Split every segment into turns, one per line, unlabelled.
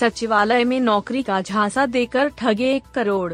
सचिवालय में नौकरी का झांसा देकर ठगे एक करोड़।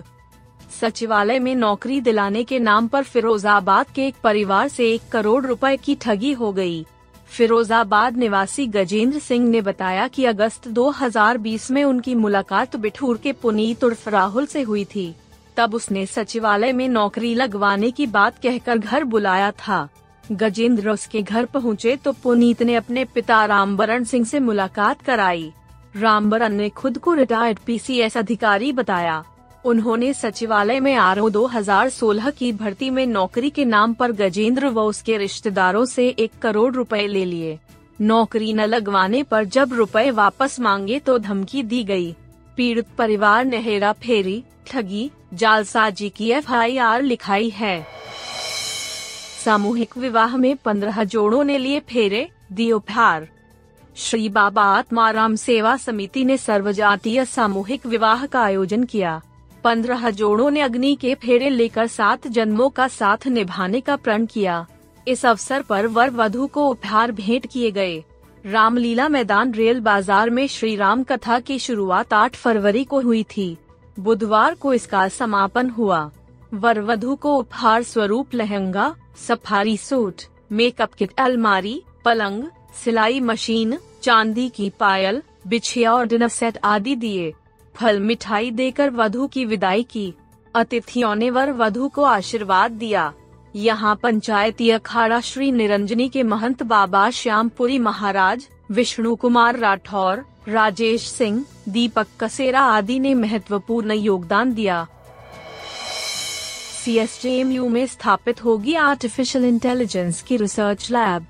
सचिवालय में नौकरी दिलाने के नाम पर फिरोजाबाद के एक परिवार से एक करोड़ रुपए की ठगी हो गई। फिरोजाबाद निवासी गजेंद्र सिंह ने बताया कि अगस्त 2020 में उनकी मुलाकात बिठूर के पुनीत उर्फ़ राहुल से हुई थी। तब उसने सचिवालय में नौकरी लगवाने की बात कहकर घर बुलाया था। गजेंद्र उसके घर पहुँचे तो पुनीत ने अपने पिता रामबरण सिंह से मुलाकात कराई। रामबरन ने खुद को रिटायर्ड पीसीएस अधिकारी बताया। उन्होंने सचिवालय में आर 2016 की भर्ती में नौकरी के नाम पर गजेंद्र व उसके रिश्तेदारों से एक करोड़ रुपए ले लिए। नौकरी न लगवाने पर जब रुपए वापस मांगे तो धमकी दी गई। पीड़ित परिवार ने हेरा फेरी, ठगी, जालसाजी की एफआईआर लिखाई है। सामूहिक विवाह में पंद्रह जोड़ों ने लिए फेरे, दिए उपहार। श्री बाबा आत्माराम सेवा समिति ने सर्वजातीय सामूहिक विवाह का आयोजन किया। पंद्रह जोड़ों ने अग्नि के फेरे लेकर सात जन्मों का साथ निभाने का प्रण किया। इस अवसर पर वर वधु को उपहार भेंट किए गए। रामलीला मैदान रेल बाज़ार में श्री राम कथा की शुरुआत 8 फरवरी को हुई थी। बुधवार को इसका समापन हुआ। वर वधु को उपहार स्वरूप lehenga, safari suit, makeup kit, अलमारी, पलंग सिलाई मशीन, चांदी की पायल, बिछिया और डिनर सेट आदि दिए। फल मिठाई देकर वधु की विदाई की। अतिथियों ने वर वधु को आशीर्वाद दिया। यहाँ पंचायती अखाड़ा श्री निरंजनी के महंत बाबा श्यामपुरी महाराज, विष्णु कुमार राठौर, राजेश सिंह, दीपक कसेरा आदि ने महत्वपूर्ण योगदान दिया। सी में स्थापित होगी आर्टिफिशियल इंटेलिजेंस की रिसर्च लैब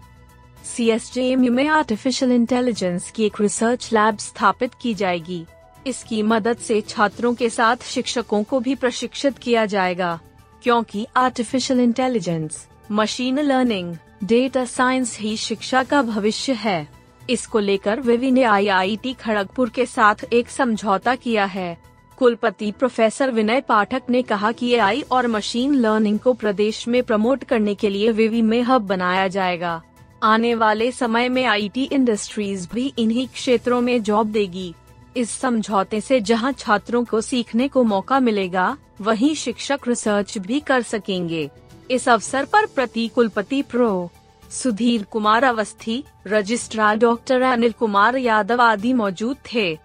सी एस में आर्टिफिशियल इंटेलिजेंस की एक रिसर्च लैब स्थापित की जाएगी। इसकी मदद से छात्रों के साथ शिक्षकों को भी प्रशिक्षित किया जाएगा, क्योंकि artificial intelligence machine learning data science ही शिक्षा का भविष्य है। इसको लेकर विवि ने आई आईआईटी खड़गपुर के साथ एक समझौता किया है। कुलपति प्रोफेसर विनय पाठक ने कहा कि एआई और मशीन लर्निंग को प्रदेश में प्रमोट करने के लिए विवि में हब बनाया जाएगा। आने वाले समय में आईटी इंडस्ट्रीज़ भी इन्हीं क्षेत्रों में जॉब देगी। इस समझौते से जहाँ छात्रों को सीखने को मौका मिलेगा, वहीं शिक्षक रिसर्च भी कर सकेंगे। इस अवसर पर प्रति कुलपति prof. Sudhir Kumar Awasthi, registrar doctor Anil Kumar Yadav आदि मौजूद थे।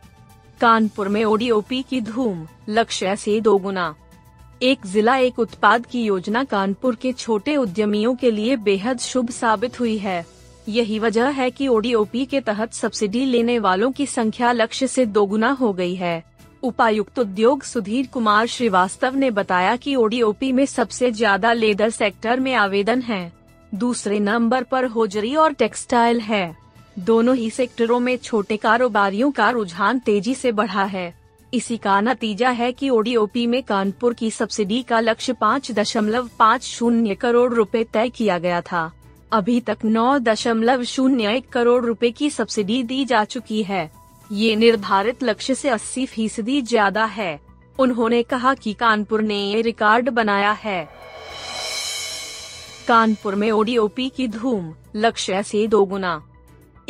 कानपुर में ओडीओपी की धूम, लक्ष्य से दोगुना। एक जिला एक उत्पाद की योजना कानपुर के छोटे उद्यमियों के लिए बेहद शुभ साबित हुई है। यही वजह है कि ओडीओपी के तहत सब्सिडी लेने वालों की संख्या लक्ष्य से दोगुना हो गई है। उपायुक्त उद्योग सुधीर कुमार श्रीवास्तव ने बताया कि ओडीओपी में सबसे ज़्यादा लेदर सेक्टर में आवेदन है। दूसरे नंबर पर होजरी और टेक्सटाइल है। दोनों ही सेक्टरों में छोटे कारोबारियों का रुझान तेज़ी से बढ़ा है। इसी का नतीजा है कि ओडीओपी में कानपुर की सब्सिडी का लक्ष्य पाँच दशमलव पाँच शून्य करोड़ रुपए तय किया गया था। अभी तक नौ दशमलव शून्य एक करोड़ रुपए की सब्सिडी दी जा चुकी है। ये निर्धारित लक्ष्य से 80 फ़ीसदी ज़्यादा है। उन्होंने कहा कि कानपुर ने ये रिकॉर्ड बनाया है। कानपुर में ओडीओपी की धूम, लक्ष्य से दोगुना।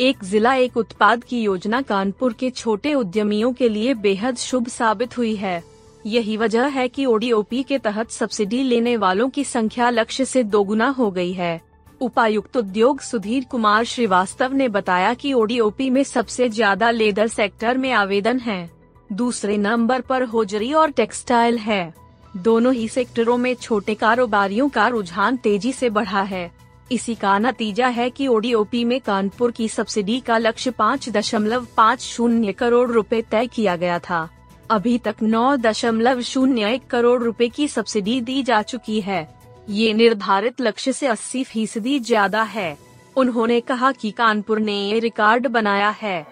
एक जिला, एक उत्पाद की योजना कानपुर के छोटे उद्यमियों के लिए बेहद शुभ साबित हुई है। यही वजह है कि ओडीओपी के तहत सब्सिडी लेने वालों की संख्या लक्ष्य से दोगुना हो गई है। उपायुक्त उद्योग सुधीर कुमार श्रीवास्तव ने बताया कि ओडीओपी में सबसे ज़्यादा लेदर सेक्टर में आवेदन है। दूसरे नंबर पर होजरी और टेक्सटाइल है। दोनों ही सेक्टरों में छोटे कारोबारियों का रुझान तेज़ी से बढ़ा है। इसी का नतीजा है कि ओडीओपी में कानपुर की सब्सिडी का लक्ष्य पाँच दशमलव पाँच शून्य करोड़ रुपए तय किया गया था। अभी तक नौ दशमलव शून्य एक करोड़ रुपए की सब्सिडी दी जा चुकी है। ये निर्धारित लक्ष्य से 80 फ़ीसदी ज़्यादा है। उन्होंने कहा कि कानपुर ने ये रिकॉर्ड बनाया है।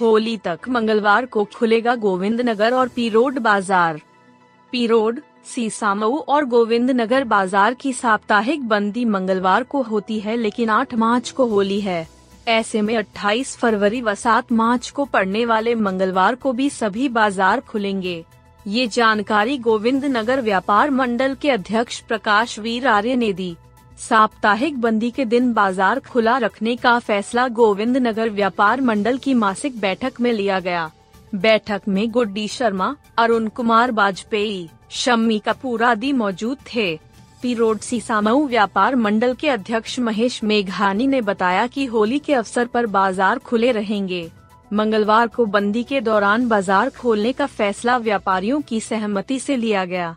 होली तक मंगलवार को खुलेगा गोविंद नगर और पी रोड बाज़ार। पी रोड सीसामऊ और गोविंद नगर बाज़ार की साप्ताहिक बंदी मंगलवार को होती है, लेकिन 8 मार्च को होली है। ऐसे में 28 फरवरी व 7 मार्च को पड़ने वाले मंगलवार को भी सभी बाज़ार खुलेंगे। ये जानकारी गोविंद नगर व्यापार मंडल के अध्यक्ष प्रकाश वीर आर्य ने दी। साप्ताहिक बंदी के दिन बाज़ार खुला रखने का फैसला गोविंद नगर व्यापार मंडल की मासिक बैठक में लिया गया। बैठक में गुड्डी शर्मा, अरुण कुमार वाजपेयी शम्मी कपूर आदि मौजूद थे। पी रोड सीसामऊ व्यापार मंडल के अध्यक्ष महेश मेघानी ने बताया कि होली के अवसर पर बाज़ार खुले रहेंगे। मंगलवार को बंदी के दौरान बाज़ार खोलने का फैसला व्यापारियों की सहमति से लिया गया।